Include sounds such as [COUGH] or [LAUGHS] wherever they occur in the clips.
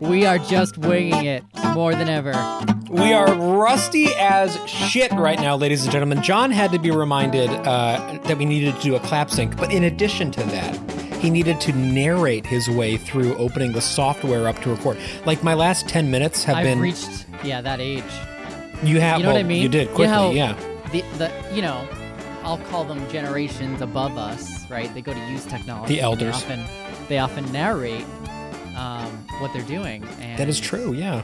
We are just winging it more than ever. We are rusty as shit right now, ladies and gentlemen. John had to be reminded uh, that we needed to do a clap sync, but in addition to that, he needed to narrate his way through opening the software up to record. Like my last ten minutes have I've been. reached yeah that age. you have. You know what I mean? You did You know quickly, yeah. The the you know, I'll call them generations above us, right? They go to use technology. The elders. They often they often narrate um, what they're doing, and That is true. Yeah.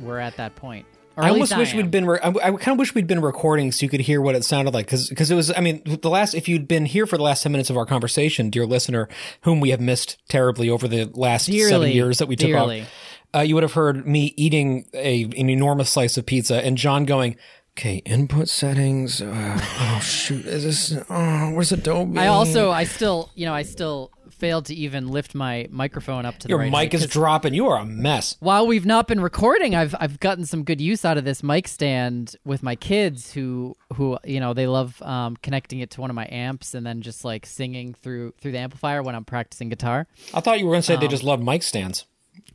We're at that point. I almost least wish am. we'd been. Re- I, I kind of wish we'd been recording so you could hear what it sounded like. Because because it was. I mean, the last. If you'd been here for the last ten minutes of our conversation, dear listener, whom we have missed terribly over the last seven years that we took dearly. off, uh, you would have heard me eating a an enormous slice of pizza and John going. Okay, input settings. Uh, oh [LAUGHS] shoot, is this? Oh, where's Adobe? I also, I still, you know, I still failed to even lift my microphone up to your the right mic height, is 'cause dropping. You are a mess. While we've not been recording, I've I've gotten some good use out of this mic stand with my kids, who who you know they love um, connecting it to one of my amps and then just like singing through through the amplifier when I'm practicing guitar. I thought you were going to say Um, they just love mic stands.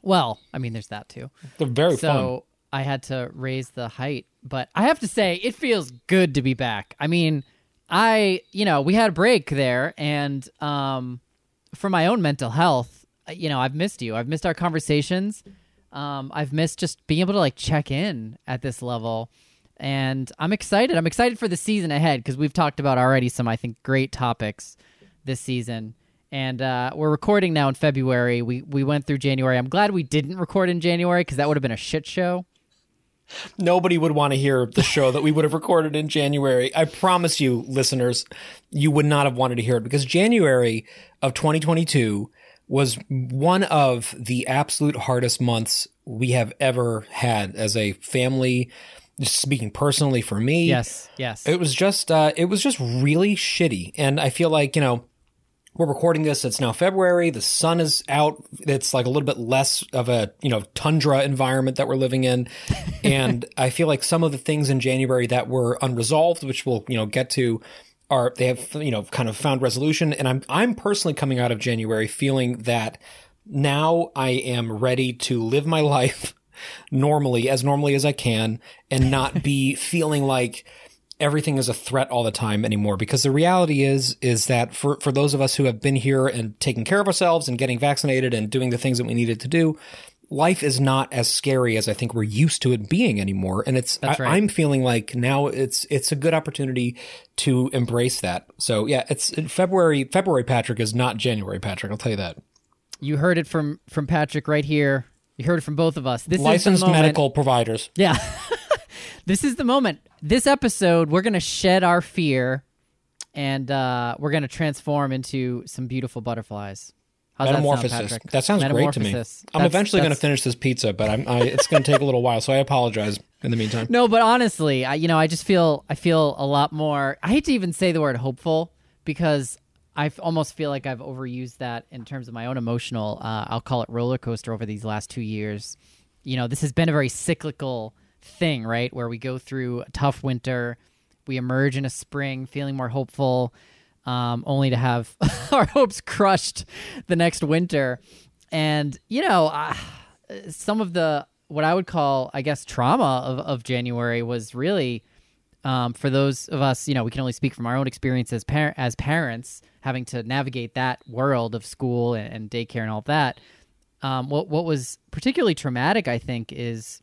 Well, I mean, there's that too. They're very fun. so I had to raise the height, but I have to say it feels good to be back. I mean, I you know we had a break there, and um, for my own mental health, uh, you know I've missed you. I've missed our conversations. Um, I've missed just being able to like check in at this level. And I'm excited. I'm excited for the season ahead because we've talked about already some, I think, great topics this season. And uh, we're recording now in February. We we went through January. I'm glad we didn't record in January because that would have been a shit show. Nobody would want to hear the show that we would have recorded in January. I promise you, listeners, you would not have wanted to hear it because January of 2022 was one of the absolute hardest months we have ever had as a family. Speaking personally for me, Yes, yes. it was just uh, it was just really shitty, and I feel like you know we're recording this. It's now February. The sun is out. It's like a little bit less of a you know tundra environment that we're living in, [LAUGHS] and I feel like some of the things in January that were unresolved, which we'll you know get to, are they have you know kind of found resolution. And I'm I'm personally coming out of January feeling that now I am ready to live my [LAUGHS] life normally as normally as I can and not be [LAUGHS] feeling like everything is a threat all the time anymore because the reality is is that for for those of us who have been here and taking care of ourselves and getting vaccinated and doing the things that we needed to do life is not as scary as I think we're used to it being anymore and it's I, right. I'm feeling like now it's it's a good opportunity to embrace that so yeah it's February February Patrick is not January Patrick I'll tell you that you heard it from from Patrick right here. You heard it from both of us. This licensed is the moment. medical providers Yeah. [LAUGHS] this is the moment. This episode, we're gonna shed our fear, and uh, we're gonna transform into some beautiful butterflies. How's that sound, Metamorphosis. That, sounds great to me. Metamorphosis. I'm eventually going to finish this pizza, but I'm, I, it's going to take a little while, so I apologize in the meantime. No, but honestly, I, you know, I just feel I feel a lot more. I hate to even say the word hopeful because I almost feel like I've overused that in terms of my own emotional. Uh, I'll call it roller coaster over these last two years. You know, this has been a very cyclical thing, right? Where we go through a tough winter, we emerge in a spring feeling more hopeful, um, only to have [LAUGHS] our hopes crushed the next winter. And you know, uh, some of the what I would call, I guess, trauma of, of January was really um, for those of us, you know, we can only speak from our own experience as, par- as parents, having to navigate that world of school and, and daycare and all that. Um, what what was particularly traumatic, I think, is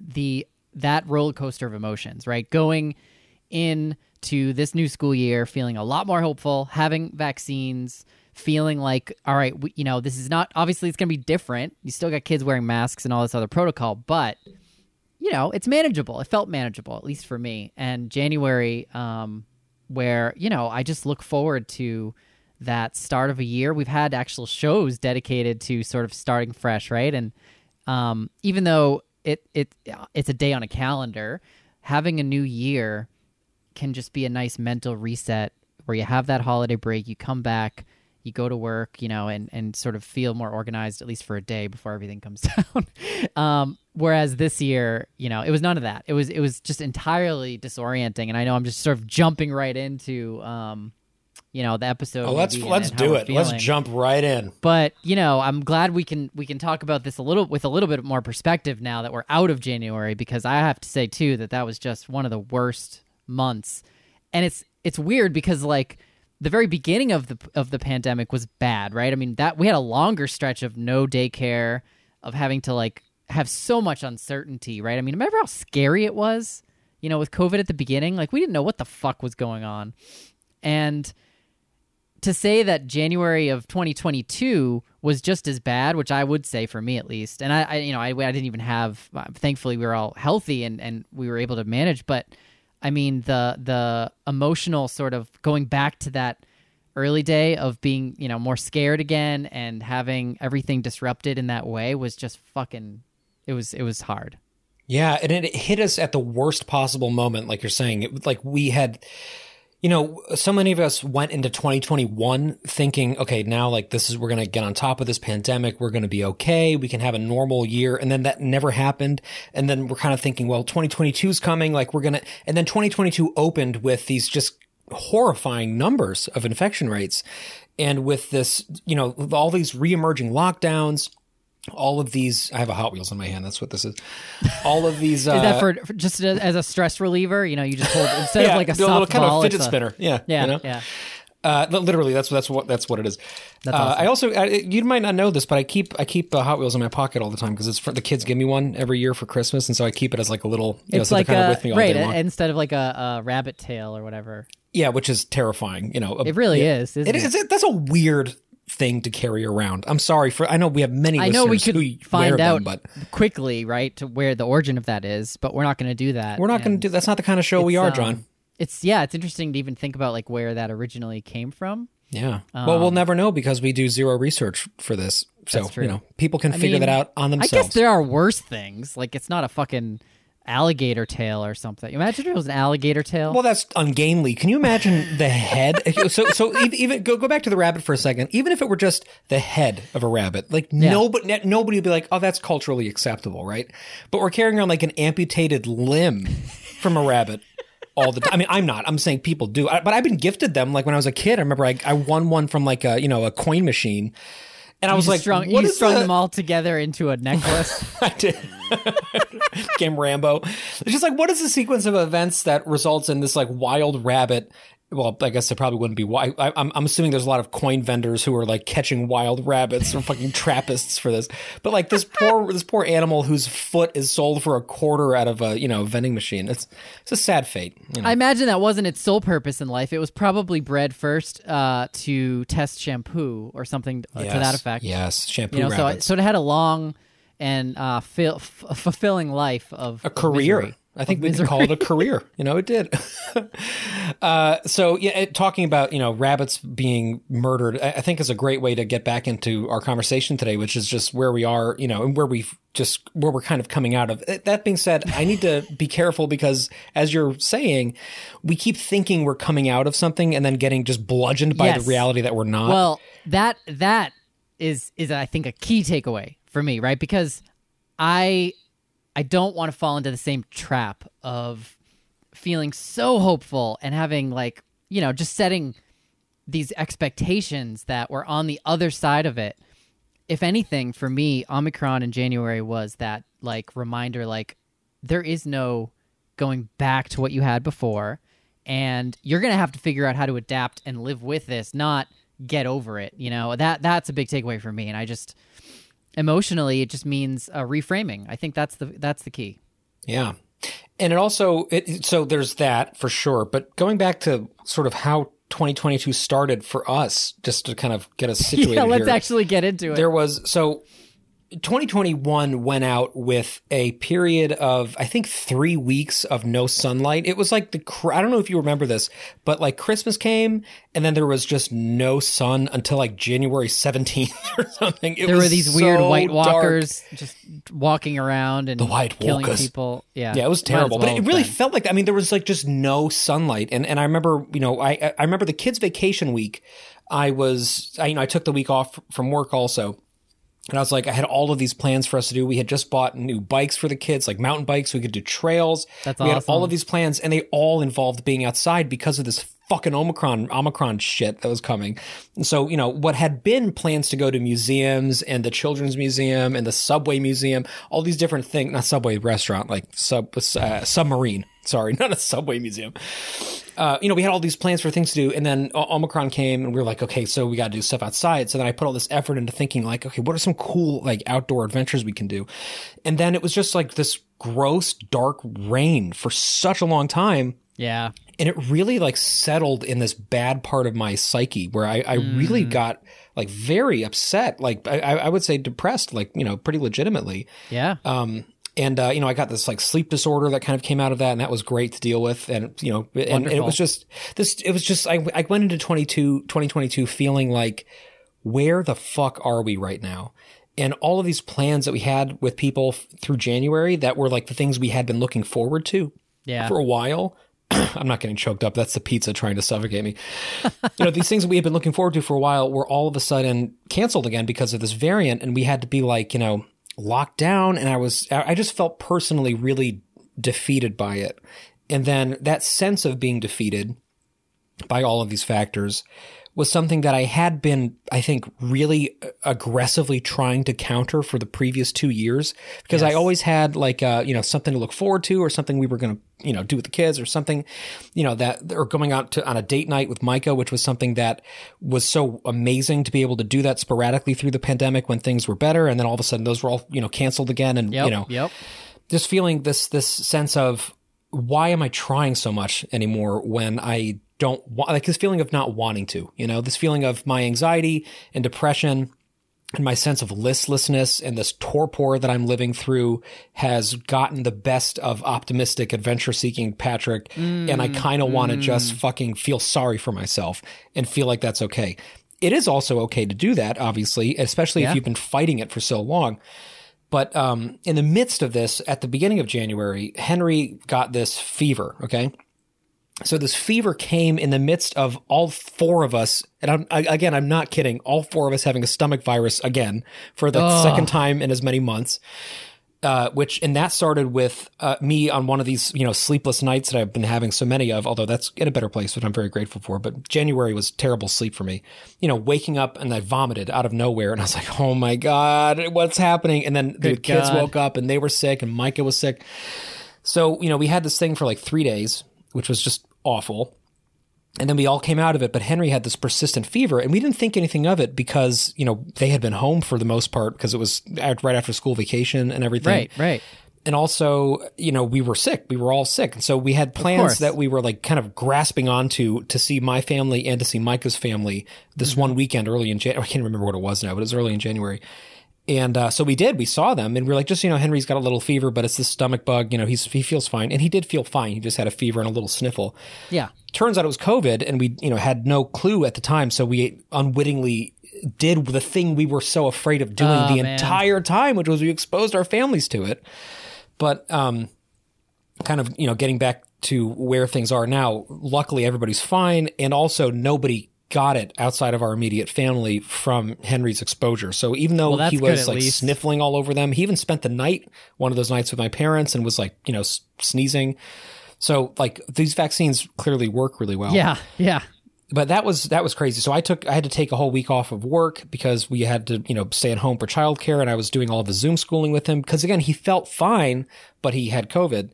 the that roller coaster of emotions. Right, going in to this new school year, feeling a lot more hopeful, having vaccines, feeling like, all right, we, you know, this is not obviously it's going to be different. You still got kids wearing masks and all this other protocol, but you know, it's manageable. It felt manageable, at least for me. And January, um, where, you know, I just look forward to that start of a year. We've had actual shows dedicated to sort of starting fresh, right? And um, even though it it it's a day on a calendar, having a new year can just be a nice mental reset where you have that holiday break, you come back, you go to work, you know, and, and sort of feel more organized at least for a day before everything comes [LAUGHS] down. um, whereas this year, you know, it was none of that. It was it was just entirely disorienting, and I know I'm just sort of jumping right into um, you know, the episode. Oh, let's let's do it. Let's jump right in. But you know, I'm glad we can we can talk about this a little with a little bit more perspective now that we're out of January because I have to say too that that was just one of the worst months, and it's it's weird because like the very beginning of the of the pandemic was bad, right? I mean that we had a longer stretch of no daycare, of having to like have so much uncertainty, right? I mean, remember how scary it was, you know, with COVID at the beginning? Like we didn't know what the fuck was going on, and to say that January of 2022 was just as bad, which I would say for me at least, and I, I you know, I, I didn't even have. uh, Thankfully, we were all healthy and and we were able to manage. But I mean, the the emotional sort of going back to that early day of being you know more scared again and having everything disrupted in that way was just fucking. It was it was hard. Yeah, and it hit us at the worst possible moment, like you're saying. It like we had, you know, so many of us went into 2021 thinking, okay, now like this is we're gonna get on top of this pandemic, we're gonna be okay, we can have a normal year, and then that never happened. And then we're kind of thinking, well, 2022 is coming, like we're gonna, and then 2022 opened with these just horrifying numbers of infection rates, and with this, you know, all these reemerging lockdowns. All of these, I have a Hot Wheels in my hand. That's what this is. All of these. [LAUGHS] Is that for, for just as a stress reliever? You know, you just hold instead of like a do a little kind ball, of fidget a- spinner. Yeah, Yeah, you know? yeah. Uh, literally, that's that's what that's what it is. That's uh. I also I, you might not know this, but I keep I keep uh, Hot Wheels in my pocket all the time because it's for the kids give me one every year for Christmas, and so I keep it as like a little. You know, It's so like kind a of with me all right day long. instead of like a, a rabbit tail or whatever. yeah, which is terrifying. You know, It really is. Isn't It it, is. That's a weird thing to carry around. I'm sorry for. I know we have many. I know we could find out them, but quickly, right, to where the origin of that is, but we're not going to do that. we're not going to do. That's not the kind of show we are, um, John. It's yeah, it's interesting to even think about like where that originally came from. Yeah. well, we'll never know because we do zero research for this. So um, you know, people can I figure mean, that out on themselves. I guess there are worse things. Like it's not a fucking alligator tail or something. Imagine if it was an alligator tail. Well, that's ungainly. Can you imagine the head? [LAUGHS] so, so even, go go back to the rabbit for a second. Even if it were just the head of a rabbit, like nobody nobody would be like, "Oh, that's culturally acceptable," right? But we're carrying around like an amputated limb from a rabbit all the time. I mean, I'm not. I'm saying people do, I, but I've been gifted them. Like when I was a kid, I remember I, I won one from like a you know a coin machine, and I was like, strung, "What you is strung the- them all together into a necklace. [LAUGHS] I did. [LAUGHS] Game Rambo. It's just like, what is the sequence of events that results in this like wild rabbit? Well, I guess it probably wouldn't be. wi- I, I'm, I'm assuming there's a lot of coin vendors who are like catching wild rabbits or fucking [LAUGHS] trappists for this. But like this poor [LAUGHS] this poor animal whose foot is sold for a quarter out of a you know vending machine. It's it's a sad fate. You know? I imagine that wasn't its sole purpose in life. It was probably bred first uh, to test shampoo or something uh, to that effect. Yes, shampoo You know, so, rabbits. so it had a long and uh, fil- f- fulfilling life of a career. Misery. I think we could call it a career. [LAUGHS] You know, it did. [LAUGHS] uh, so yeah, it, talking about you know rabbits being murdered, I, I think is a great way to get back into our conversation today, which is just where we are, you know, and where we've just where we're kind of coming out of. Uh, That being said, I need to [LAUGHS] be careful because, as you're saying, we keep thinking we're coming out of something and then getting just bludgeoned by Yes. the reality that we're not. Well, that that is is I think a key takeaway for me, right? Because I I don't want to fall into the same trap of feeling so hopeful and having like, you know, just setting these expectations that we're on the other side of it. If anything, for me, Omicron in January was that like reminder like there is no going back to what you had before and you're going to have to figure out how to adapt and live with this, not get over it, you know. That that's a big takeaway for me and I just emotionally it just means uh, reframing. I think that's the that's the key. Yeah. And it also it so there's that for sure, but going back to sort of how 2022 started for us just to kind of get us [LAUGHS] situated yeah, let's here. actually get into it. there was so 2021 went out with a period of I think 3 weeks of no sunlight. It was like the I don't know if you remember this, but like Christmas came and then there was just no sun until like January 17th [LAUGHS] or something. It there were these weird so white dark. walkers just walking around and the White killing Walkers. people. Yeah, Yeah, it was terrible, but it really felt like I mean there was like just no sunlight, and and I remember you know I I remember the kids' vacation week. I was I you know I took the week off from work also. And I was like, I had all of these plans for us to do. We had just bought new bikes for the kids, like mountain bikes. We could do trails. That's we had all of these plans, and they all involved being outside because of this fucking Omicron Omicron shit that was coming. And so, you know, what had been plans to go to museums and the Children's Museum and the Subway Museum, all these different things, not Subway restaurant, like sub uh, submarine. Sorry, [LAUGHS] not a Subway Museum. Uh, you know, we had all these plans for things to do, and then Omicron came, and we were like, okay, so we got to do stuff outside. So then I put all this effort into thinking, like, okay, what are some cool like outdoor adventures we can do? And then it was just like this gross, dark rain for such a long time. Yeah. And it really like settled in this bad part of my psyche where I, I mm. really got like very upset, like I, I would say depressed, like, you know, pretty legitimately. Yeah. Um, and uh, you know, I got this like sleep disorder that kind of came out of that, and that was great to deal with. And you know, and, and, it was just this. It was just I, I went into 22, 2022 feeling like, where the fuck are we right now? And all of these plans that we had with people f- through January that were like the things we had been looking forward to yeah. for a while. [CLEARS THROAT] I'm not getting choked up. That's the pizza trying to suffocate me. [LAUGHS] you know, these things that we had been looking forward to for a while were all of a sudden canceled again because of this variant. And we had to be like, you know, locked down and I was, I just felt personally really defeated by it. And then that sense of being defeated by all of these factors was something that I had been, I think, really aggressively trying to counter for the previous two years because yes. I always had like, uh, you know, something to look forward to or something we were going to, you know, do with the kids or something, you know, that, or going out to, on a date night with Micah, which was something that was so amazing to be able to do that sporadically through the pandemic when things were better. And then all of a sudden those were all, you know, canceled again. And, yep, you know, yep. just feeling this, this sense of, why am I trying so much anymore when I don't want, like this feeling of not wanting to, you know, this feeling of my anxiety and depression and my sense of listlessness and this torpor that I'm living through has gotten the best of optimistic adventure seeking Patrick. Mm, and I kind of want to mm. just fucking feel sorry for myself and feel like that's okay. It is also okay to do that, obviously, especially yeah. if you've been fighting it for so long. But um, in the midst of this, at the beginning of January, Henry got this fever. Okay. So this fever came in the midst of all four of us, and I'm, I, again, I'm not kidding. All four of us having a stomach virus again for the oh. second time in as many months. Uh, which and that started with uh, me on one of these you know sleepless nights that I've been having so many of. Although that's in a better place, which I'm very grateful for. But January was terrible sleep for me. You know, waking up and I vomited out of nowhere, and I was like, "Oh my god, what's happening?" And then Good the kids woke up and they were sick, and Micah was sick. So you know, we had this thing for like three days, which was just awful. And then we all came out of it, but Henry had this persistent fever, and we didn't think anything of it because you know they had been home for the most part because it was right after school vacation and everything. Right, right. And also, you know, we were sick. We were all sick, and so we had plans that we were like kind of grasping onto to see my family and to see Micah's family this mm-hmm. one weekend early in January. I can't remember what it was now, but it was early in January. And uh, so we did. We saw them, and we are like, just you know, Henry's got a little fever, but it's the stomach bug. You know, he's he feels fine, and he did feel fine. He just had a fever and a little sniffle. Yeah. Turns out it was COVID, and we you know had no clue at the time, so we unwittingly did the thing we were so afraid of doing oh, the man. entire time, which was we exposed our families to it. But um, kind of you know getting back to where things are now. Luckily, everybody's fine, and also nobody got it outside of our immediate family from Henry's exposure. So even though well, he was like least. sniffling all over them, he even spent the night, one of those nights with my parents and was like, you know, s- sneezing. So like these vaccines clearly work really well. Yeah. Yeah. But that was that was crazy. So I took I had to take a whole week off of work because we had to, you know, stay at home for childcare and I was doing all the Zoom schooling with him because again, he felt fine, but he had COVID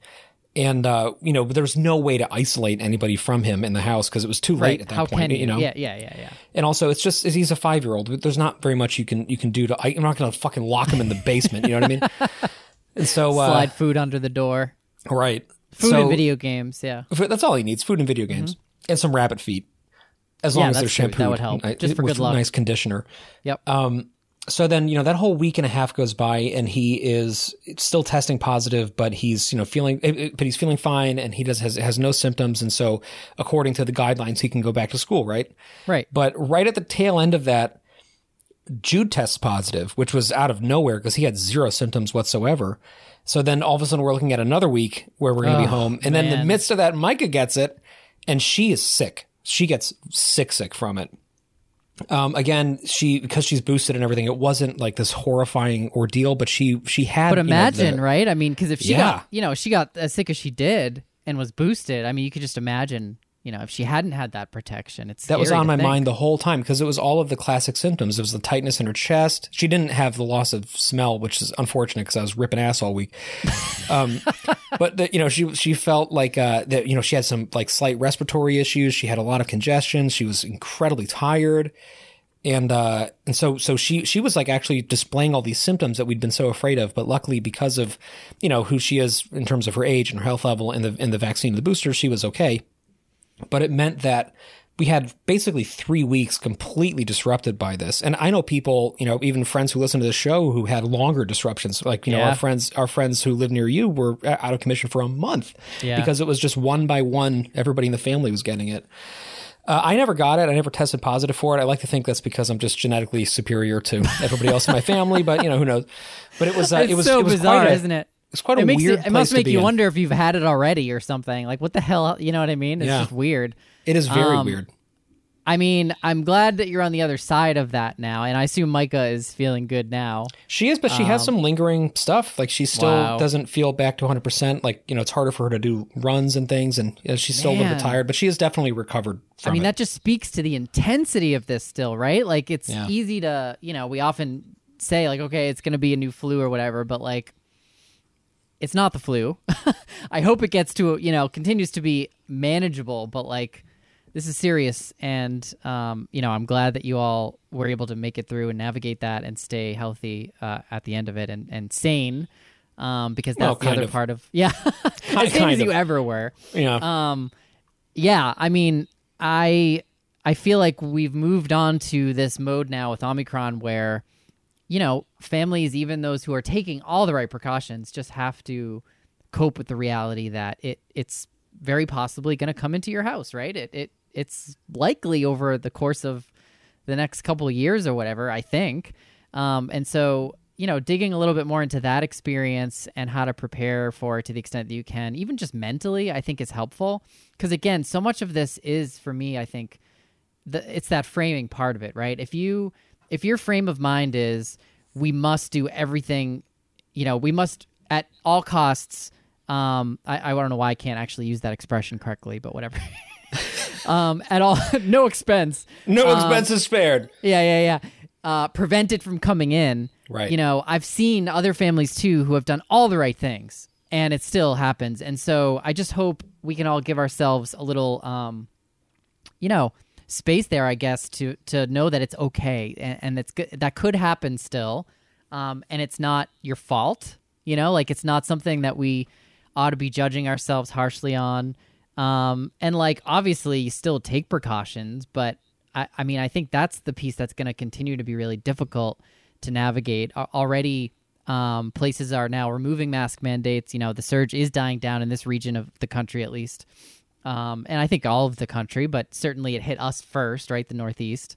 and uh, you know there was no way to isolate anybody from him in the house because it was too right. late at that How point. Can you know, yeah, yeah, yeah, yeah. And also, it's just he's a five year old. There's not very much you can you can do to. I, am not going to fucking lock him in the basement. You know what I mean? [LAUGHS] And so uh, slide food under the door. Right. Food so, and video games. Yeah. That's all he needs: food and video games, mm-hmm. and some rabbit feet. As long yeah, as they're shampooed, that would help. Just for good luck. Nice conditioner. Yep. Um, so then you know that whole week and a half goes by and he is still testing positive but he's you know feeling eh, eh, but he's feeling fine and he does has has no symptoms. And so according to the guidelines he can go back to school right? Right. But right at the tail end of that Jude tests positive which was out of nowhere because he had zero symptoms whatsoever. So then all of a sudden we're looking at another week where we're going to oh, be home. And man. then in the midst of that Micah gets it and she is sick. She gets sick sick from it um, again, she because she's boosted and everything, it wasn't like this horrifying ordeal, but she she had. But imagine, you know, the, right? I mean, because if she yeah. got, you know, she got as sick as she did and was boosted, I mean, you could just imagine you know, if she hadn't had that protection, it's That was on my think. mind the whole time because it was all of the classic symptoms. It was the tightness in her chest. She didn't have the loss of smell, which is unfortunate because I was ripping ass all week. Um, [LAUGHS] but the, you know, she she felt like uh, that. You know, she had some like slight respiratory issues. She had a lot of congestion. She was incredibly tired, and uh, and so so she she was like actually displaying all these symptoms that we'd been so afraid of. But luckily, because of you know who she is in terms of her age and her health level and the and the vaccine, the booster, she was okay but it meant that we had basically three weeks completely disrupted by this. And I know people, you know, even friends who listen to the show who had longer disruptions. Like, you know, our friends, our friends who live near you were out of commission for a month Yeah. because it was just one by one, everybody in the family was getting it. Uh, I never got it. I never tested positive for it. I like to think that's because I'm just genetically superior to everybody else in my family, but you know, who knows? But it was, uh, it was, so it was bizarre, quite a, isn't it? It's quite a it makes weird it, it must make you in. wonder if you've had it already or something. Like, what the hell? You know what I mean? It's Yeah. just weird. It is very Um, weird. I mean, I'm glad that you're on the other side of that now, and I assume Micah is feeling good now. She is, but she has some lingering stuff. Like she still um, Wow. doesn't feel back to 100%. Like, you know, it's harder for her to do runs and things, and you know, she's still a little bit tired, but she has definitely recovered from I mean, it. that just speaks to the intensity of this still, right? Like, it's Yeah. easy to, you know, we often say, like, okay, it's going to be a new flu or whatever, but like, it's not the flu. [LAUGHS] I hope it gets to, you know, continues to be manageable, but like, this is serious. And, um, you know, I'm glad that you all were able to make it through and navigate that and stay healthy uh, at the end of it and, and sane. Um, because that's Well, the other of. part of, [LAUGHS] yeah, as sane as you of. ever were. yeah. Um, yeah, I mean, I I feel like we've moved on to this mode now with Omicron where, you know, families, even those who are taking all the right precautions, just have to cope with the reality that it it's very possibly going to come into your house, right? It it it's likely over the course of the next couple years or whatever, I think. Um, and so, you know, digging a little bit more into that experience and how to prepare for it to the extent that you can, even just mentally, I think is helpful. Because again, so much of this is for me, I think, the, it's that framing part of it, right? If you if your frame of mind is we must do everything, you know, we must at all costs. Um, I, I don't know why I can't actually use that expression correctly, but whatever. [LAUGHS] um, at all, [LAUGHS] no expense. no um, expenses spared. Yeah, yeah, yeah. Uh, prevent it from coming in. Right. You know, I've seen other families too who have done all the right things, and it still happens. And so I just hope we can all give ourselves a little, um, you know, space there, I guess, to to know that it's okay and, and it's good, that could happen still, um, and it's not your fault. You know, like it's not something that we ought to be judging ourselves harshly on. Um, and like obviously, you still take precautions, but I, I mean, I think that's the piece that's going to continue to be really difficult to navigate. Al- Already, um, places are now removing mask mandates. You know, the surge is dying down in this region of the country, at least um, and I think all of the country, but certainly it hit us first, right? The Northeast.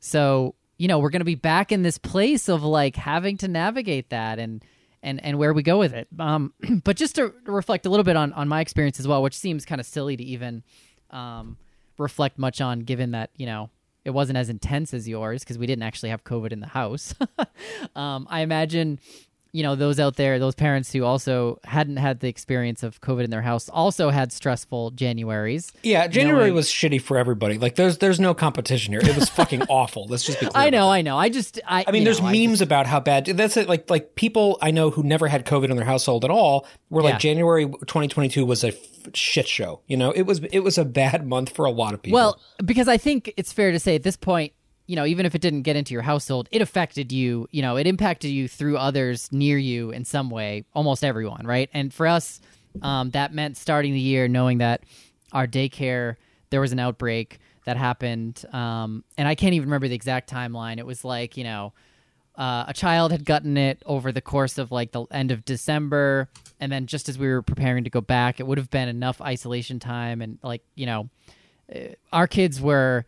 So you know we're going to be back in this place of like having to navigate that and and and where we go with it. Um, [CLEARS THROAT] but just to reflect a little bit on on my experience as well, which seems kind of silly to even um, reflect much on, given that you know it wasn't as intense as yours because we didn't actually have COVID in the house. [LAUGHS] um, I imagine you know those out there those parents who also hadn't had the experience of covid in their house also had stressful januaries Yeah, January knowing- was shitty for everybody. Like, there's there's no competition here. It was fucking [LAUGHS] awful. Let's just be clear. i know i know i just i I mean, there's know, memes just- about how bad. That's it. Like like people I know who never had COVID in their household at all were like Yeah. January 2022 was a f- shit show. You know, it was it was a bad month for a lot of people. well because i think it's fair to say at this point you know even if it didn't get into your household it affected you you know it impacted you through others near you in some way almost everyone right? And for us um, that meant starting the year knowing that our daycare there was an outbreak that happened um, and i can't even remember the exact timeline. It was like you know uh, a child had gotten it over the course of like the end of December, and then just as we were preparing to go back, it would have been enough isolation time, and like you know, uh, our kids were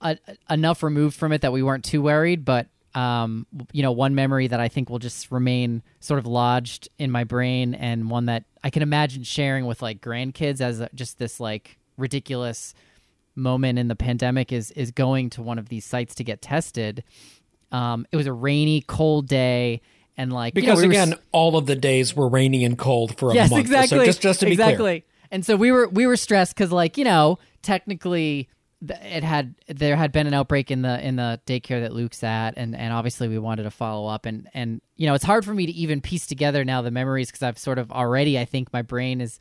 a, enough removed from it that we weren't too worried. But um, you know, one memory that I think will just remain sort of lodged in my brain, and one that I can imagine sharing with like grandkids as a, just this like ridiculous moment in the pandemic is is going to one of these sites to get tested. Um, it was a rainy, cold day, and like you know, because we again, s- all of the days were rainy and cold for a yes, month. exactly. So just just to be exactly. clear. and so we were we were stressed because like you know technically it had there had been an outbreak in the in the daycare that Luke's at, and and obviously we wanted to follow up, and and you know it's hard for me to even piece together now the memories because I've sort of already I think my brain is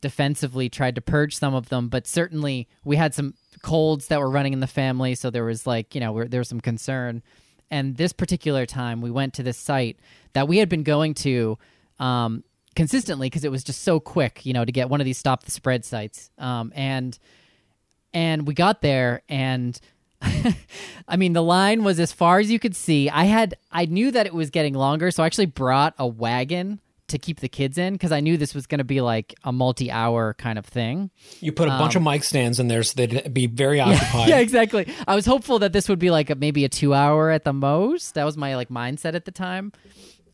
defensively tried to purge some of them, but certainly we had some colds that were running in the family, so there was like you know there was some concern. And this particular time, we went to this site that we had been going to um, consistently because it was just so quick, you know, to get one of these stop the spread sites. Um, and and we got there, and [LAUGHS] I mean, the line was as far as you could see. I had I knew that it was getting longer, so I actually brought a wagon to keep the kids in because I knew this was going to be like a multi-hour kind of thing. You put a bunch of mic stands in there so they'd be very [LAUGHS] occupied. Um, Yeah, exactly. I was hopeful that this would be like a, maybe a two-hour at the most. That was my like mindset at the time.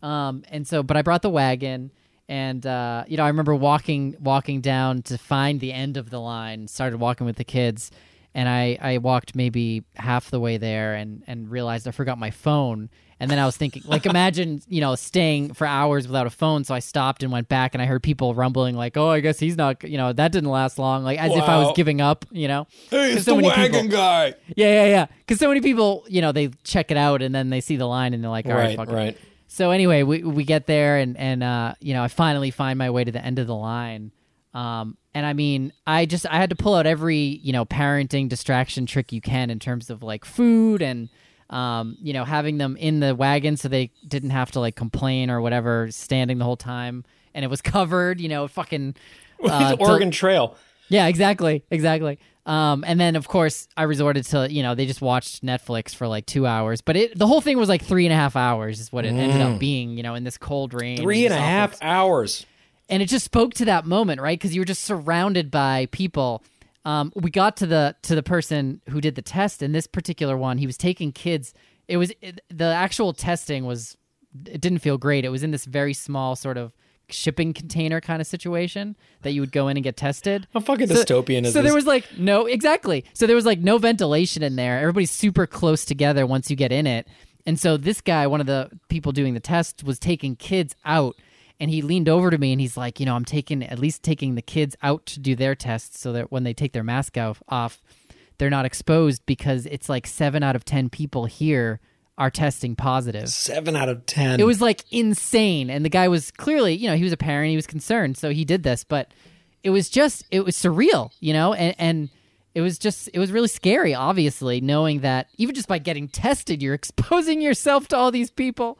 Um, and so, but I brought the wagon, and uh, you know, I remember walking walking down to find the end of the line. Started walking with the kids, and I I walked maybe half the way there, and and realized I forgot my phone. And then I was thinking, like, imagine, you know, staying for hours without a phone. So I stopped and went back, and I heard people rumbling, like, "Oh, I guess he's not," you know, that didn't last long, like as if I was giving up, you know. Hey, it's so the wagon people- guy. Yeah, yeah, yeah. Because so many people, you know, they check it out and then they see the line and they're like, all right, Right, fuck it. So anyway, we we get there and and uh, you know, I finally find my way to the end of the line. Um, and I mean, I just I had to pull out every you know parenting distraction trick you can in terms of like food and um, you know having them in the wagon so they didn't have to like complain or whatever, standing the whole time, and it was [LAUGHS] covered, you know, fucking. [LAUGHS] Uh, Oregon Trail. yeah, exactly, exactly. Um, and then of course I resorted to you know they just watched Netflix for like two hours, but it the whole thing was like three and a half hours is what it ended up being. You know, in this cold rain, Mm. Three and a this awful- hours. and it just spoke to that moment, right? Because you were just surrounded by people. Um, we got to the to the person who did the test, and this particular one, he was taking kids. It was it, the actual testing was it didn't feel great. It was in this very small sort of shipping container kind of situation that you would go in and get tested. How fucking So- dystopian is so this? there was like no exactly. So there was like no ventilation in there. Everybody's super close together once you get in it. And so this guy, one of the people doing the test, was taking kids out and he leaned over to me and he's like, you know, I'm taking at least taking the kids out to do their tests so that when they take their mask off, off they're not exposed because it's like 7 out of 10 people here are testing positive. Seven out of ten. It was like insane. And the guy was clearly, you know, he was a parent, he was concerned, so he did this, but it was just it was surreal, you know, and and it was just it was really scary, obviously, knowing that even just by getting tested, you're [LAUGHS] exposing yourself to all these people.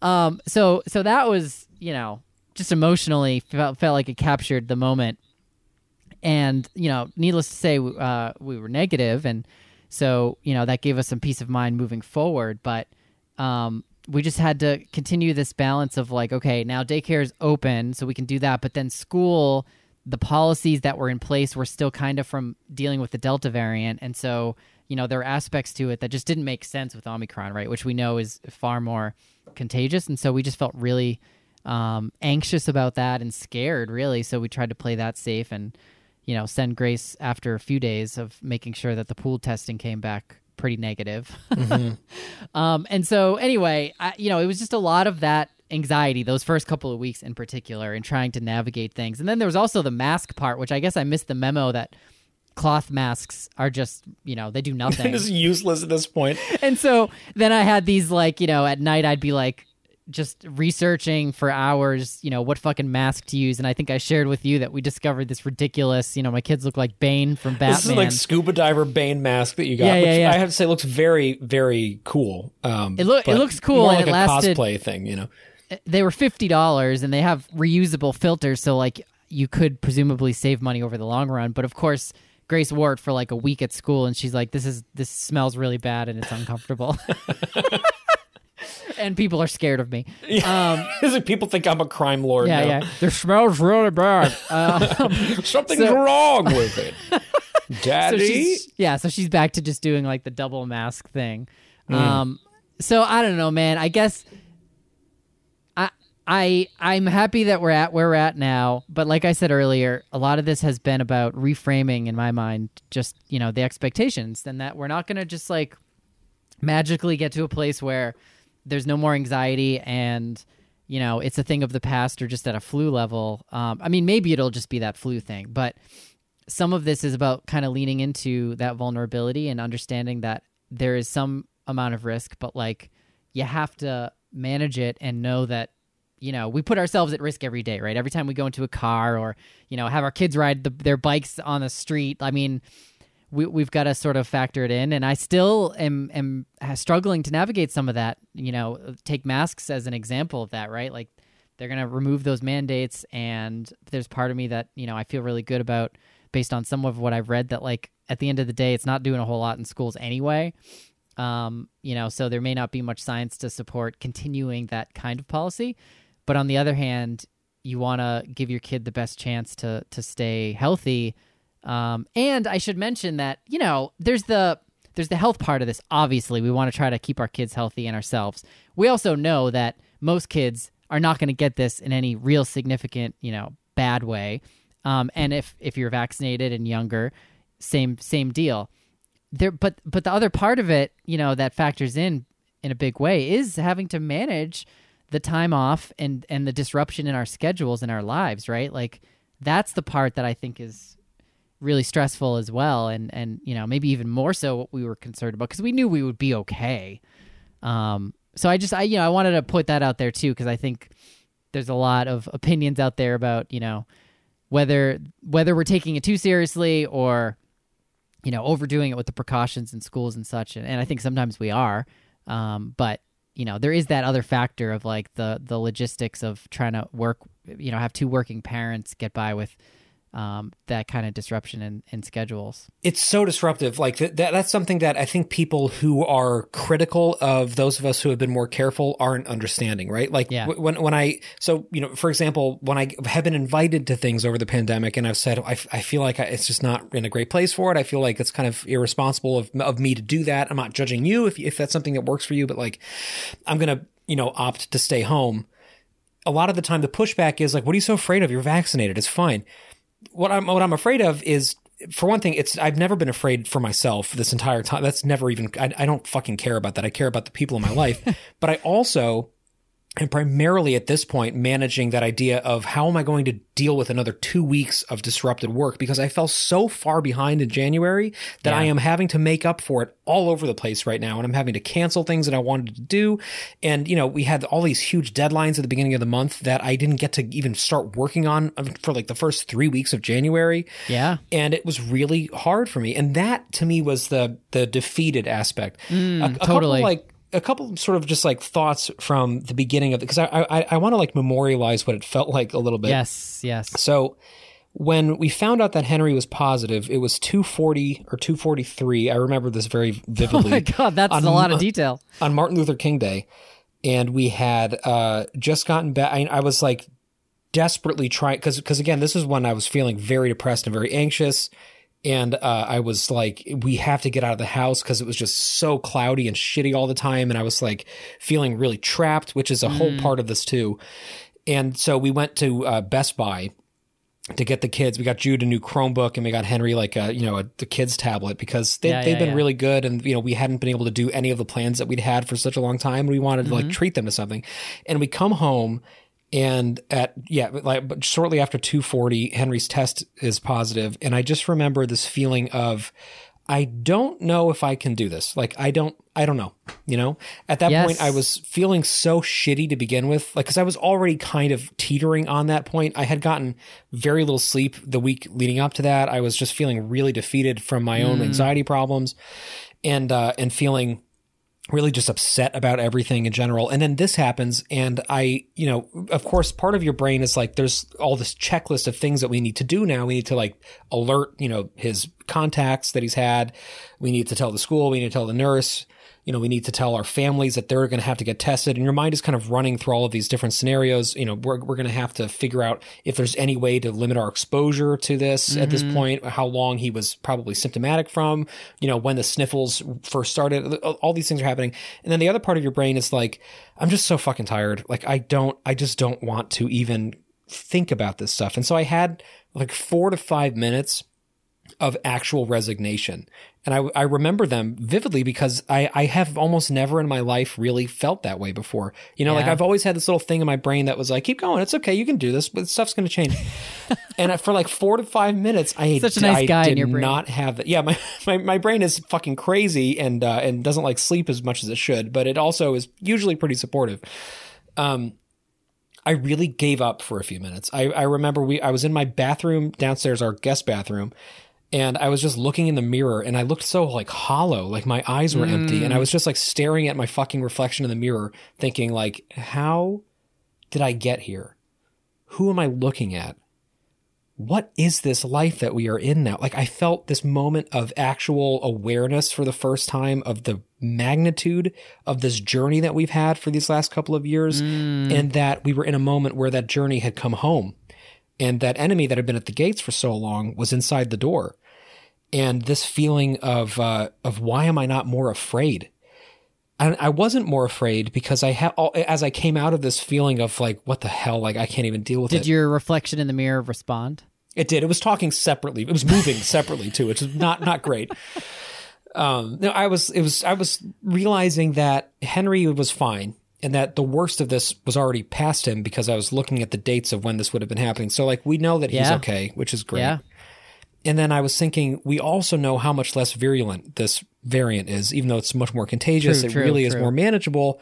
Um so so that was, you know, just emotionally felt felt like it captured the moment and you know needless to say uh, we were negative and so you know that gave us some peace of mind moving forward. But um, we just had to continue this balance of like okay now daycare is open so we can do that. But then school the policies that were in place were still kind of from dealing with the delta variant. And so you know there are aspects to it that just didn't make sense with omicron right which we know is far more contagious. And so we just felt really um, anxious about that and scared really. So we tried to play that safe and you know send grace after a few days of making sure that the pool testing came back pretty negative. [LAUGHS] Um, and so anyway I, you know it was just a lot of that anxiety those first couple of weeks in particular and trying to navigate things. And then there was also the mask part which i guess i missed the memo that cloth masks are just you know they do [LAUGHS] nothing. It's useless at this point. [LAUGHS] and so then I had these like, you know, at night I'd be like just researching for hours, you know, what fucking mask to use. And I think I shared with you that we discovered this ridiculous, you know, my kids look like Bane from Batman. This is like scuba diver Bane mask that you got, Yeah, yeah, which yeah. I have to say looks very, very cool. Um, It look- it looks cool more and like it a lasted- cosplay thing, you know. they were fifty dollars and they have reusable filters, so like you could presumably save money over the long run. But of course, Grace wore it for like a week at school, and she's like, "This is this smells really bad and it's uncomfortable." [LAUGHS] [LAUGHS] and people are scared of me. Um, [LAUGHS] like people think I'm a crime lord. yeah, now. yeah. This smells really bad. Uh, [LAUGHS] Something's So- wrong with it, [LAUGHS] Daddy. she's yeah, so she's back to just doing like the double mask thing. Um, so I don't know, man. I guess I I I'm happy that we're at where we're at now. But like I said earlier, a lot of this has been about reframing in my mind, just you know the expectations, and that we're not gonna just like magically get to a place where there's no more anxiety and you know it's a thing of the past or just at a flu level. Um, I mean, maybe it'll just be that flu thing, but some of this is about kind of leaning into that vulnerability and understanding that there is some amount of risk, but like you have to manage it and know that you know we put ourselves at risk every day right every time we go into a car or you know have our kids ride the, their bikes on the street i mean we, we've got to sort of factor it in. And i still am, am struggling to navigate some of that you know take masks as an example of that right? Like they're going to remove those mandates and there's part of me that you know i feel really good about based on some of what i've read that like at the end of the day it's not doing a whole lot in schools anyway. Um, you know so there may not be much science to support continuing that kind of policy. But on the other hand, you want to give your kid the best chance to to stay healthy. Um, and I should mention that you know there's the there's the health part of this. Obviously, we want to try to keep our kids healthy and ourselves. We also know that most kids are not going to get this in any real significant, you know, bad way. Um, and if if you're vaccinated and younger, same same deal. There, but but the other part of it, you know, that factors in in a big way is having to manage the time off and and the disruption in our schedules and our lives, right? Like that's the part that I think is really stressful as well and and you know, maybe even more so what we were concerned about because we knew we would be okay. Um so I just I you know, I wanted to put that out there too because I think there's a lot of opinions out there about, you know, whether whether we're taking it too seriously or you know, overdoing it with the precautions in schools and such and, and I think sometimes we are. Um, but you know there is that other factor of like the the logistics of trying to work you know have two working parents get by with um, that kind of disruption in, in schedules. It's so disruptive. Like that, that's something that I think people who are critical of those of us who have been more careful aren't understanding, right? Like yeah. when, when I, so, you know, for example, when I have been invited to things over the pandemic and I've said, I, I feel like I, it's just not in a great place for it. I feel like it's kind of irresponsible of, of me to do that. I'm not judging you if, if that's something that works for you, but like, I'm going to, you know, opt to stay home. A lot of the time the pushback is like, what are you so afraid of? You're vaccinated. It's fine what I'm what I'm afraid of is for one thing, it's I've never been afraid for myself this entire time. That's never even I, I don't fucking care about that. I care about the people in my life, [LAUGHS] but I also and primarily at this point managing that idea of how am I going to deal with another two weeks of disrupted work because I fell so far behind in January that yeah. I am having to make up for it all over the place right now. And I'm having to cancel things that I wanted to do. And, you know, we had all these huge deadlines at the beginning of the month that I didn't get to even start working on for like the first three weeks of January. Yeah. And it was really hard for me. And that to me was the, the defeated aspect. Mm, a, a totally. Couple, like, a couple sort of just like thoughts from the beginning of it because I I, I want to like memorialize what it felt [LAUGHS] like a little bit. Yes, yes. So when we found out that Henry was positive, it was 240 or 243. I remember this very vividly. [LAUGHS] Oh my god, that's on, a lot of detail. On Martin Luther King Day, and we had uh, just gotten back. I, I was like desperately trying because because again, this is when I was feeling very depressed and very anxious and uh, I was like, we have to get out of the house because it was just so cloudy and shitty all the time, and I was like feeling really trapped, which is a mm. whole part of this too. And so we went to uh, Best Buy to get the kids. We got Jude a new Chromebook, and we got Henry like a you know a, the kids tablet because they, yeah, they've yeah, been yeah. really good, and you know we hadn't been able to do any of the plans that we'd had for such a long time. We wanted mm-hmm. to like mm-hmm. treat them to something, and we come home and at yeah like but shortly after 240 henry's test is positive. And i just remember this feeling of i don't know if i can do this. Like i don't i don't know you know? At that yes. point i was feeling so shitty to begin with. Like because i was already kind of teetering on that point. I had gotten very little sleep the week leading up to that. I was just feeling really defeated from my own mm. anxiety problems and uh and feeling really just upset about everything in general. And then this happens. And I, you know, of course, part of your brain is like, there's all this checklist of things that we need to do now. We need to like alert, you know, his contacts that he's had. We need to tell the school. We need to tell the nurse you know, we need to tell our families that they're going to have to get tested. And your mind is kind of running through all of these different scenarios. You know, we're, we're going to have to figure out if there's any way to limit our exposure to this mm-hmm. at this mm-hmm. point, how long he was probably symptomatic from, you know, when the sniffles first started. All these things are happening. And then the other part of your brain is like, I'm just so fucking tired. Like, I don't, I just don't want to even think about this stuff. And so I had like four to five minutes of actual resignation. And I, I remember them vividly because I, I have almost never in my life really felt that way before. You know, like I've always had this little thing in my brain that was like, keep going. It's okay. You can do this, but stuff's going to change. [LAUGHS] and for like four to five minutes, I, Such a nice I guy in did your brain. not have that. Yeah. My, [LAUGHS] my, my brain is fucking crazy and, uh, and doesn't like sleep as much as it should, but it also is usually pretty supportive. Um, I really gave up for a few minutes. I, I remember we I was in my bathroom downstairs, our guest bathroom, and I was just looking in the mirror and I looked so like hollow, like my eyes were empty, and I was just like staring at my fucking reflection in the mirror, thinking like, how did I get here? Who am I looking at? What is this life that we are in now? Like I felt this moment of actual awareness for the first time of the magnitude of this journey that we've had for these last couple of years mm. and that we were in a moment where that journey had come home and that enemy that had been at the gates for so long was inside the door and this feeling of uh, of why am I not more afraid? And I wasn't more afraid because I had as I came out of this feeling of like what the hell like I can't even deal with Did it. Did your reflection in the mirror respond? It did. It was talking separately. It was moving [LAUGHS] separately too, which is not not great. Um, no, I was it was I was realizing that Henry was fine and that the worst of this was already past him because I was looking at the dates of when this would have been happening. So like we know that he's Yeah. okay, which is great. Yeah. And then I was thinking, we also know how much less virulent this variant is, even though it's much more contagious. True, it true, really is more manageable.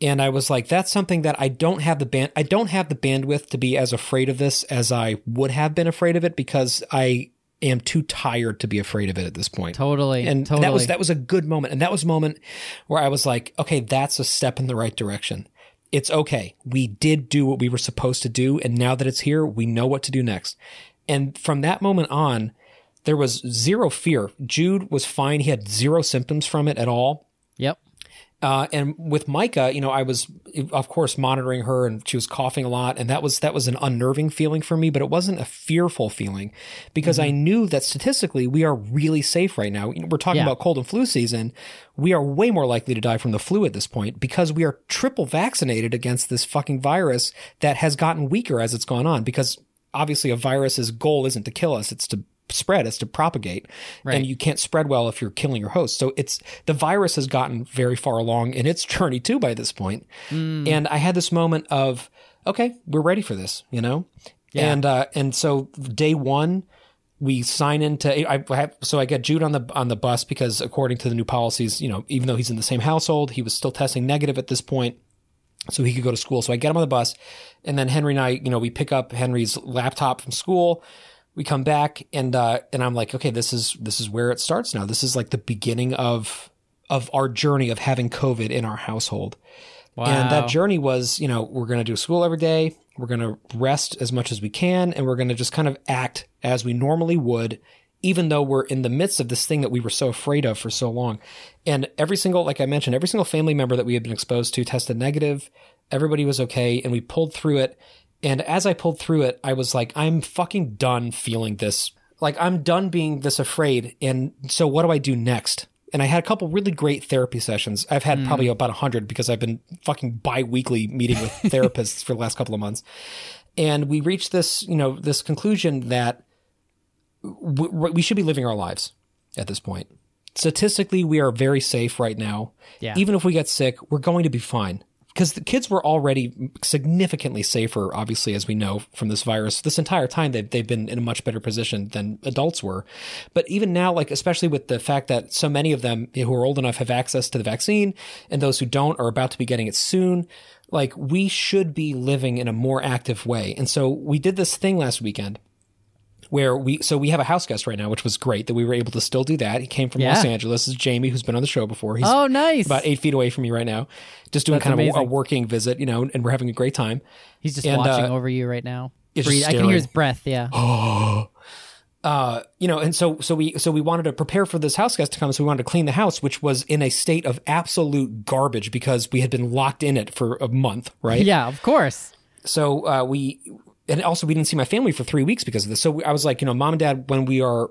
And I was like, that's something that I don't have the band, I don't have the bandwidth to be as afraid of this as I would have been afraid of it because I am too tired to be afraid of it at this point. Totally. And totally. that was that was a good moment, and that was a moment where I was like, okay, that's a step in the right direction. It's okay. We did do what we were supposed to do, and now that it's here, we know what to do next. And from that moment on, there was zero fear. Jude was fine. He had zero symptoms from it at all. Yep. Uh, and with Micah, you know, I was, of course, monitoring her, and she was coughing a lot, and that was that was an unnerving feeling for me, but it wasn't a fearful feeling because I knew that statistically we are really safe right now. We're talking Yeah. about cold and flu season. We are way more likely to die from the flu at this point because we are triple vaccinated against this fucking virus that has gotten weaker as it's gone on. Because obviously, a virus's goal isn't to kill us; it's to spread, it's to propagate. Right. And you can't spread well if you're killing your host. So it's the virus has gotten very far along in its journey too by this point. Mm. And I had this moment of, okay, we're ready for this, you know? Yeah. And uh and so day one we sign into I, have, so I got Jude on the on the bus because according to the new policies, you know, even though he's in the same household, he was still testing negative at this point so he could go to school. So I get him on the bus, and then Henry and I, you know, we pick up Henry's laptop from school. We come back, and uh, and I'm like, okay, this is this is where it starts now. This is like the beginning of of our journey of having COVID in our household. Wow. And that journey was, you know, we're going to do school every day. We're going to rest as much as we can, and we're going to just kind of act as we normally would, even though we're in the midst of this thing that we were so afraid of for so long. And every single, like I mentioned, every single family member that we had been exposed to tested negative. Everybody was okay, and we pulled through it. And as I pulled through it, I was like, I'm fucking done feeling this. Like, I'm done being this afraid. And so, what do I do next? And I had a couple really great therapy sessions. I've had hmm. probably about 100 because I've been fucking bi weekly meeting with [LAUGHS] therapists for the last couple of months. And we reached this, you know, this conclusion that we should be living our lives at this point. Statistically, we are very safe right now. Yeah. Even if we get sick, we're going to be fine. Because the kids were already significantly safer, obviously, as we know from this virus. This entire time, they've, they've been in a much better position than adults were. But even now, like, especially with the fact that so many of them who are old enough have access to the vaccine and those who don't are about to be getting it soon, like, we should be living in a more active way. And so we did this thing last weekend where we so we have a house guest right now, which was great that we were able to still do that. He came from Yeah. Los Angeles. This is Jamie, who's been on the show before. He's Oh, nice. about eight feet away from me right now, just doing That's kind of a, a working visit, you know, and we're having a great time. He's just and, watching uh, over you right now. I can hear his breath. Yeah. [GASPS] Uh, you know, and so so we so we wanted to prepare for this house guest to come, so we wanted to clean the house, which was in a state of absolute garbage because we had been locked in it for a month, right? Yeah, of course. so uh, we and also we didn't see my family for three weeks because of this so i was like you know mom and dad when we are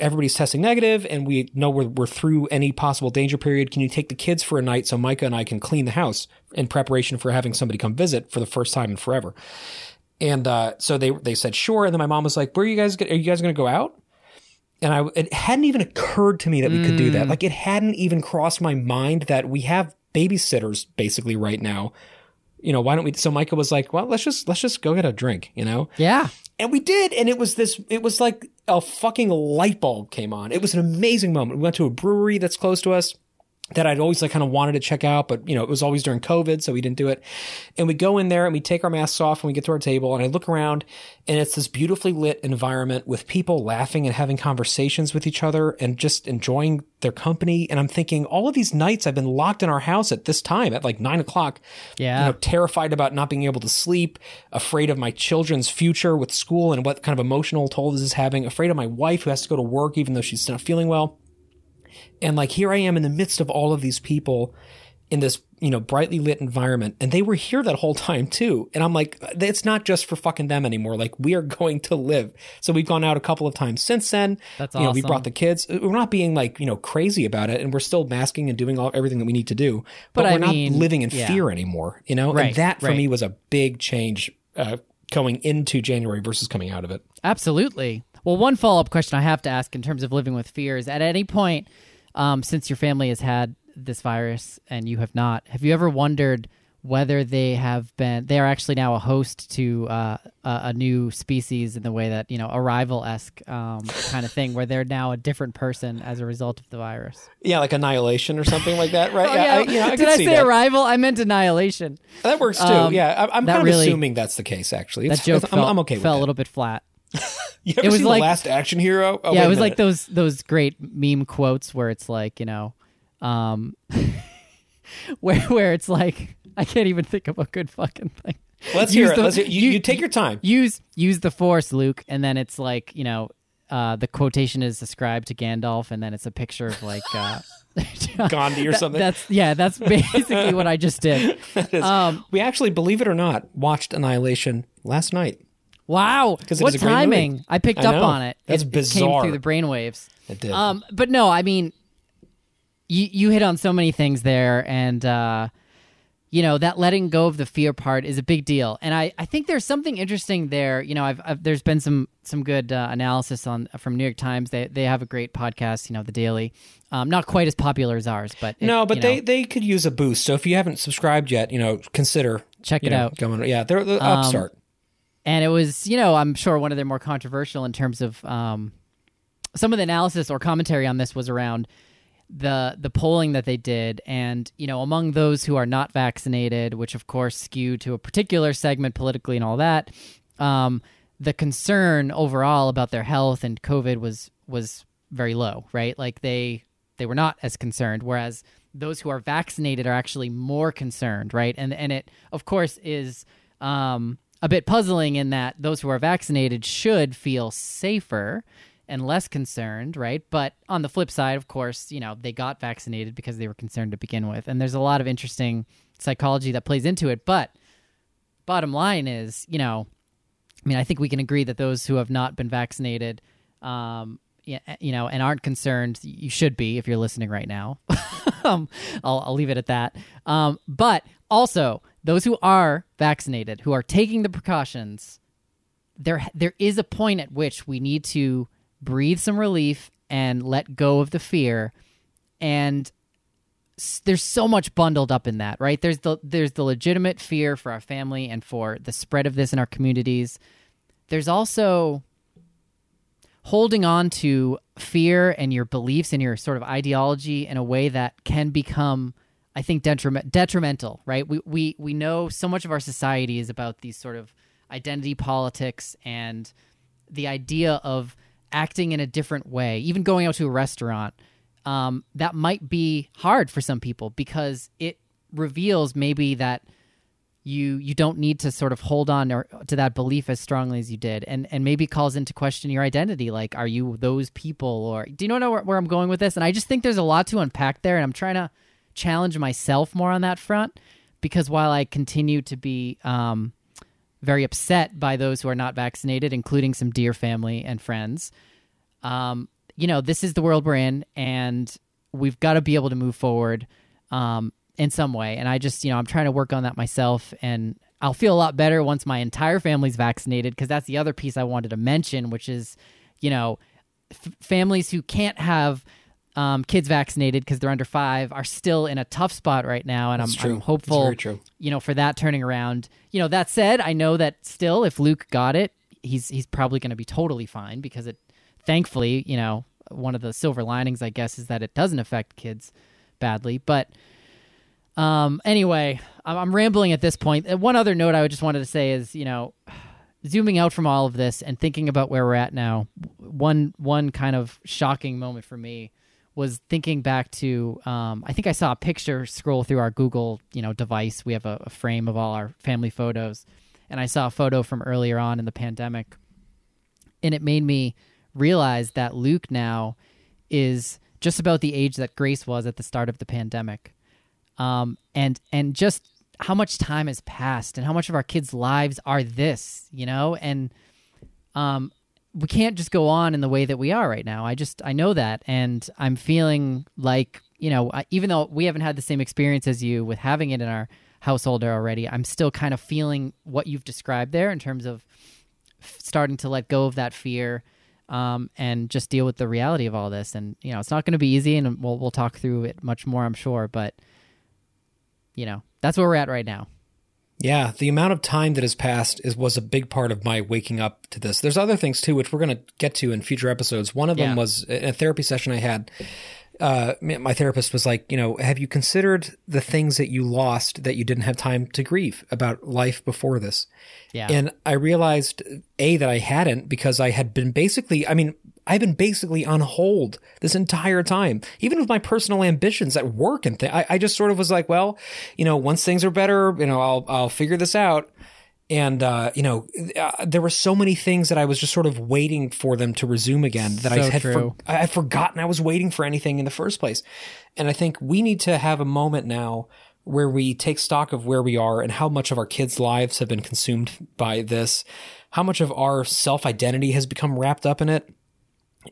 everybody's testing negative and we know we're, we're through any possible danger period can you take the kids for a night so micah and i can clean the house in preparation for having somebody come visit for the first time in forever and uh, so they they said sure and then my mom was like where are you guys are you guys going to go out and I it hadn't even occurred to me that we could do that. Like it hadn't even crossed my mind that we have babysitters basically right now. You know, why don't we? So Micah was like, "Well, let's just let's just go get a drink," you know. Yeah. And we did, and it was this. It was like a fucking light bulb came on. It was an amazing moment. We went to a brewery that's close to us that I'd always like kind of wanted to check out, but you know, it was always during COVID, so we didn't do it. And we go in there and we take our masks off and we get to our table and I look around and it's this beautifully lit environment with people laughing and having conversations with each other and just enjoying their company. And I'm thinking all of these nights I've been locked in our house at this time at like nine o'clock, Yeah. you know, terrified about not being able to sleep, afraid of my children's future with school and what kind of emotional toll this is having, afraid of my wife who has to go to work even though she's not feeling well. And like here I am in the midst of all of these people in this, you know, brightly lit environment. And they were here that whole time too. And I'm like, it's not just for fucking them anymore. Like we are going to live. So we've gone out a couple of times since then. That's you know, we brought the kids. We're not being like, you know, crazy about it. And we're still masking and doing all everything that we need to do. But, But we're I not living in yeah. fear anymore, you know? Right, and that for right. me was a big change, uh, going into January versus coming out of it. Absolutely. Well, one follow up question I have to ask in terms of living with fear is at any point, um, since your family has had this virus and you have not, have you ever wondered whether they have been, they are actually now a host to uh, a, a new species in the way that, you know, arrival esque um, kind of thing, where they're now a different person as a result of the virus? Yeah, like annihilation or something like that, right? [LAUGHS] Oh, yeah, yeah. I, you know, I Did I say that. arrival? I meant annihilation. That works too. Um, yeah, I, I'm kind of really- assuming that's the case. Actually, That joke I'm, fell, I'm okay fell a little bit flat. [LAUGHS] You ever It was like- the Last Action Hero? Oh, yeah, it was like those those great meme quotes where it's like you know, um, [LAUGHS] where where it's like I can't even think of a good fucking thing. Let's use hear it. the- Let's hear, you, you- you take your time. Use use the force, Luke, and then it's like you know, uh, the quotation is ascribed to Gandalf, and then it's a picture of like uh, [LAUGHS] Gandhi or that- something. That's yeah, that's basically what I just did. Um, we actually, believe it or not, watched Annihilation last night. Wow, it what is a great timing! I picked I up know. on it. That's it, It came through the brainwaves. It did. Um, but no, I mean, you you hit on so many things there, and uh, you know that letting go of the fear part is a big deal. And I, I think there's something interesting there. You know, I've, I've there's been some some good uh, analysis on from New York Times. They they have a great podcast. You know, the Daily, um, not quite as popular as ours, but it- no, but you they, know, they could use a boost. So if you haven't subscribed yet, you know, consider Check you it know, out. Going, yeah, they're the Um, upstart. And it was you know i'm sure one of their more controversial in terms of um, some of the analysis or commentary on this was around the the polling that they did. And you know among those who are not vaccinated which of course skew to a particular segment politically and all that um, the concern overall about their health and covid was was very low right? Like they they were not as concerned whereas those who are vaccinated are actually more concerned right? And and it of course is um, a bit puzzling in that those who are vaccinated should feel safer and less concerned, right? But on the flip side, of course, you know, they got vaccinated because they were concerned to begin with. And there's a lot of interesting psychology that plays into it. But bottom line is, you know, I mean, I think we can agree that those who have not been vaccinated, um, you know, and aren't concerned, you should be if you're listening right now. [LAUGHS] um, I'll, I'll leave it at that. Um, but also, those who are vaccinated, who are taking the precautions, there there is a point at which we need to breathe some relief and let go of the fear. And there's so much bundled up in that right? There's the there's the legitimate fear for our family and for the spread of this in our communities. There's also holding on to fear and your beliefs and your sort of ideology in a way that can become i think detriment, detrimental right? We, we we know so much of our society is about these sort of identity politics and the idea of acting in a different way even going out to a restaurant um, that might be hard for some people because it reveals maybe that you you don't need to sort of hold on or, to that belief as strongly as you did. And and maybe calls into question your identity like are you those people or do you know where, where i'm going with this? And i just think there's a lot to unpack there and i'm trying to challenge myself more on that front because while i continue to be um, very upset by those who are not vaccinated including some dear family and friends um, you know, this is the world we're in, and we've got to be able to move forward um, in some way. And I just, you know, I'm trying to work on that myself, and I'll feel a lot better once my entire family's vaccinated because that's the other piece I wanted to mention, which is, you know, f- families who can't have um, kids vaccinated because they're under five are still in a tough spot right now, and I'm. I'm hopeful, you know, for that turning around. You know, that said, I know that still, if Luke got it, he's he's probably going to be totally fine because it, thankfully, you know, one of the silver linings, I guess, is that it doesn't affect kids badly. But um, anyway, I'm, I'm rambling at this point. Uh, One other note I would just wanted to say is, you know, zooming out from all of this and thinking about where we're at now, one one kind of shocking moment for me was thinking back to um, I think I saw a picture scroll through our Google you know device. We have a, a frame of all our family photos, and I saw a photo from earlier on in the pandemic, and it made me realize that Luke now is just about the age that Grace was at the start of the pandemic, um, and and just how much time has passed and how much of our kids' lives are this, you know, and um, we can't just go on in the way that we are right now. I just I know that, and I'm feeling like you know, even though we haven't had the same experience as you with having it in our household already, I'm still kind of feeling what you've described there in terms of starting to let go of that fear. Um, and just deal with the reality of all this, and you know it's not going to be easy, and we'll we'll talk through it much more, I'm sure. But you know that's where we're at right now. Yeah, the amount of time that has passed is was a big part of my waking up to this. There's other things too, which we're going to get to in future episodes. One of them Yeah. was a a therapy session I had. Uh, my therapist was like, you know, have you considered the things that you lost that you didn't have time to grieve about life before this? Yeah, And I realized a that I hadn't because I had been basically, I mean, I've been basically on hold this entire time, even with my personal ambitions at work and things. I, I just sort of was like, well, you know, once things are better, you know, I'll I'll figure this out. And uh, you know, uh, there were so many things that I was just sort of waiting for them to resume again that I So had for. I had forgotten I was waiting for anything in the first place. And I think we need to have a moment now where we take stock of where we are and how much of our kids' lives have been consumed by this, how much of our self identity has become wrapped up in it.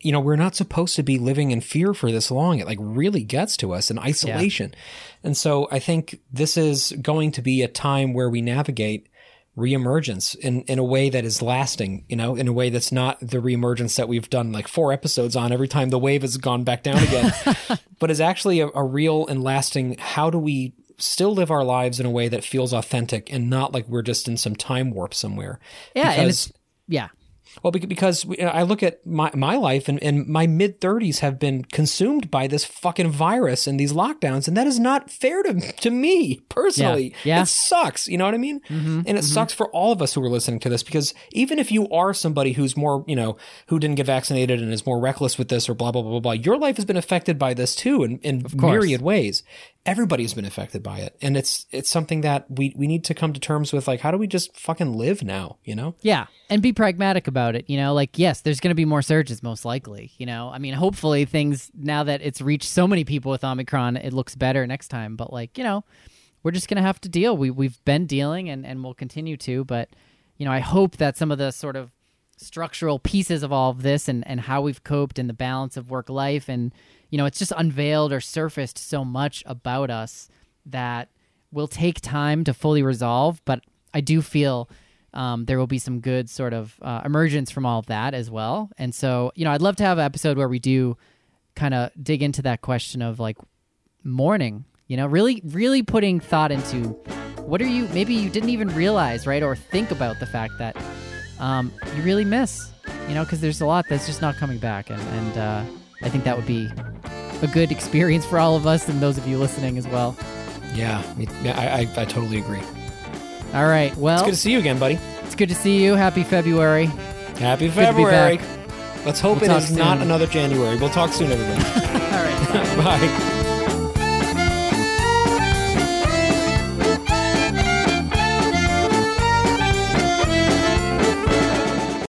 You know, we're not supposed to be living in fear for this long. It like really gets to us in isolation. And so I think this is going to be a time where we navigate reemergence in, in a way that is lasting, you know, in a way that's not the reemergence that we've done like four episodes on every time the wave has gone back down again, [LAUGHS] but is actually a, a real and lasting how do we still live our lives in a way that feels authentic and not like we're just in some time warp somewhere. yeah, and Because- it's yeah, well, because we- I look at my, my life and, and my mid 30s have been consumed by this fucking virus and these lockdowns. And that is not fair to, to me personally. Yeah. Yeah. It sucks. You know what I mean? Mm-hmm. and it mm-hmm. sucks for all of us who are listening to this because even if you are somebody who's more, you know, who didn't get vaccinated and is more reckless with this or blah, blah, blah, blah, blah, your life has been affected by this too in, in myriad ways. Everybody's been affected by it. And it's, it's something that we, we need to come to terms with. Like, how do we just fucking live now? You know? Yeah, and be pragmatic about it. You know, like yes, there's going to be more surges, most likely. You know, I mean, hopefully things now that it's reached so many people with Omicron, it looks better next time. But like, you know, we're just going to have to deal. We we've been dealing, and and we'll continue to. But you know, I hope that some of the sort of structural pieces of all of this and and how we've coped and the balance of work life. And you know it's just unveiled or surfaced so much about us that will take time to fully resolve. But i do feel um, there will be some good sort of uh, emergence from all of that as well. And so you know i'd love to have an episode where we do kind of dig into that question of like mourning you know really really putting thought into what are you maybe you didn't even realize right or think about the fact that um, you really miss you know because there's a lot that's just not coming back and, and uh, i think that would be a good experience for all of us and those of you listening as well Yeah. Yeah. I, I, I totally agree. all right well It's good to see you again, buddy. it's good to see you happy february Happy February. Let's hope We'll it is not another January. We'll talk soon, everybody. [LAUGHS] all right bye. [LAUGHS] Bye.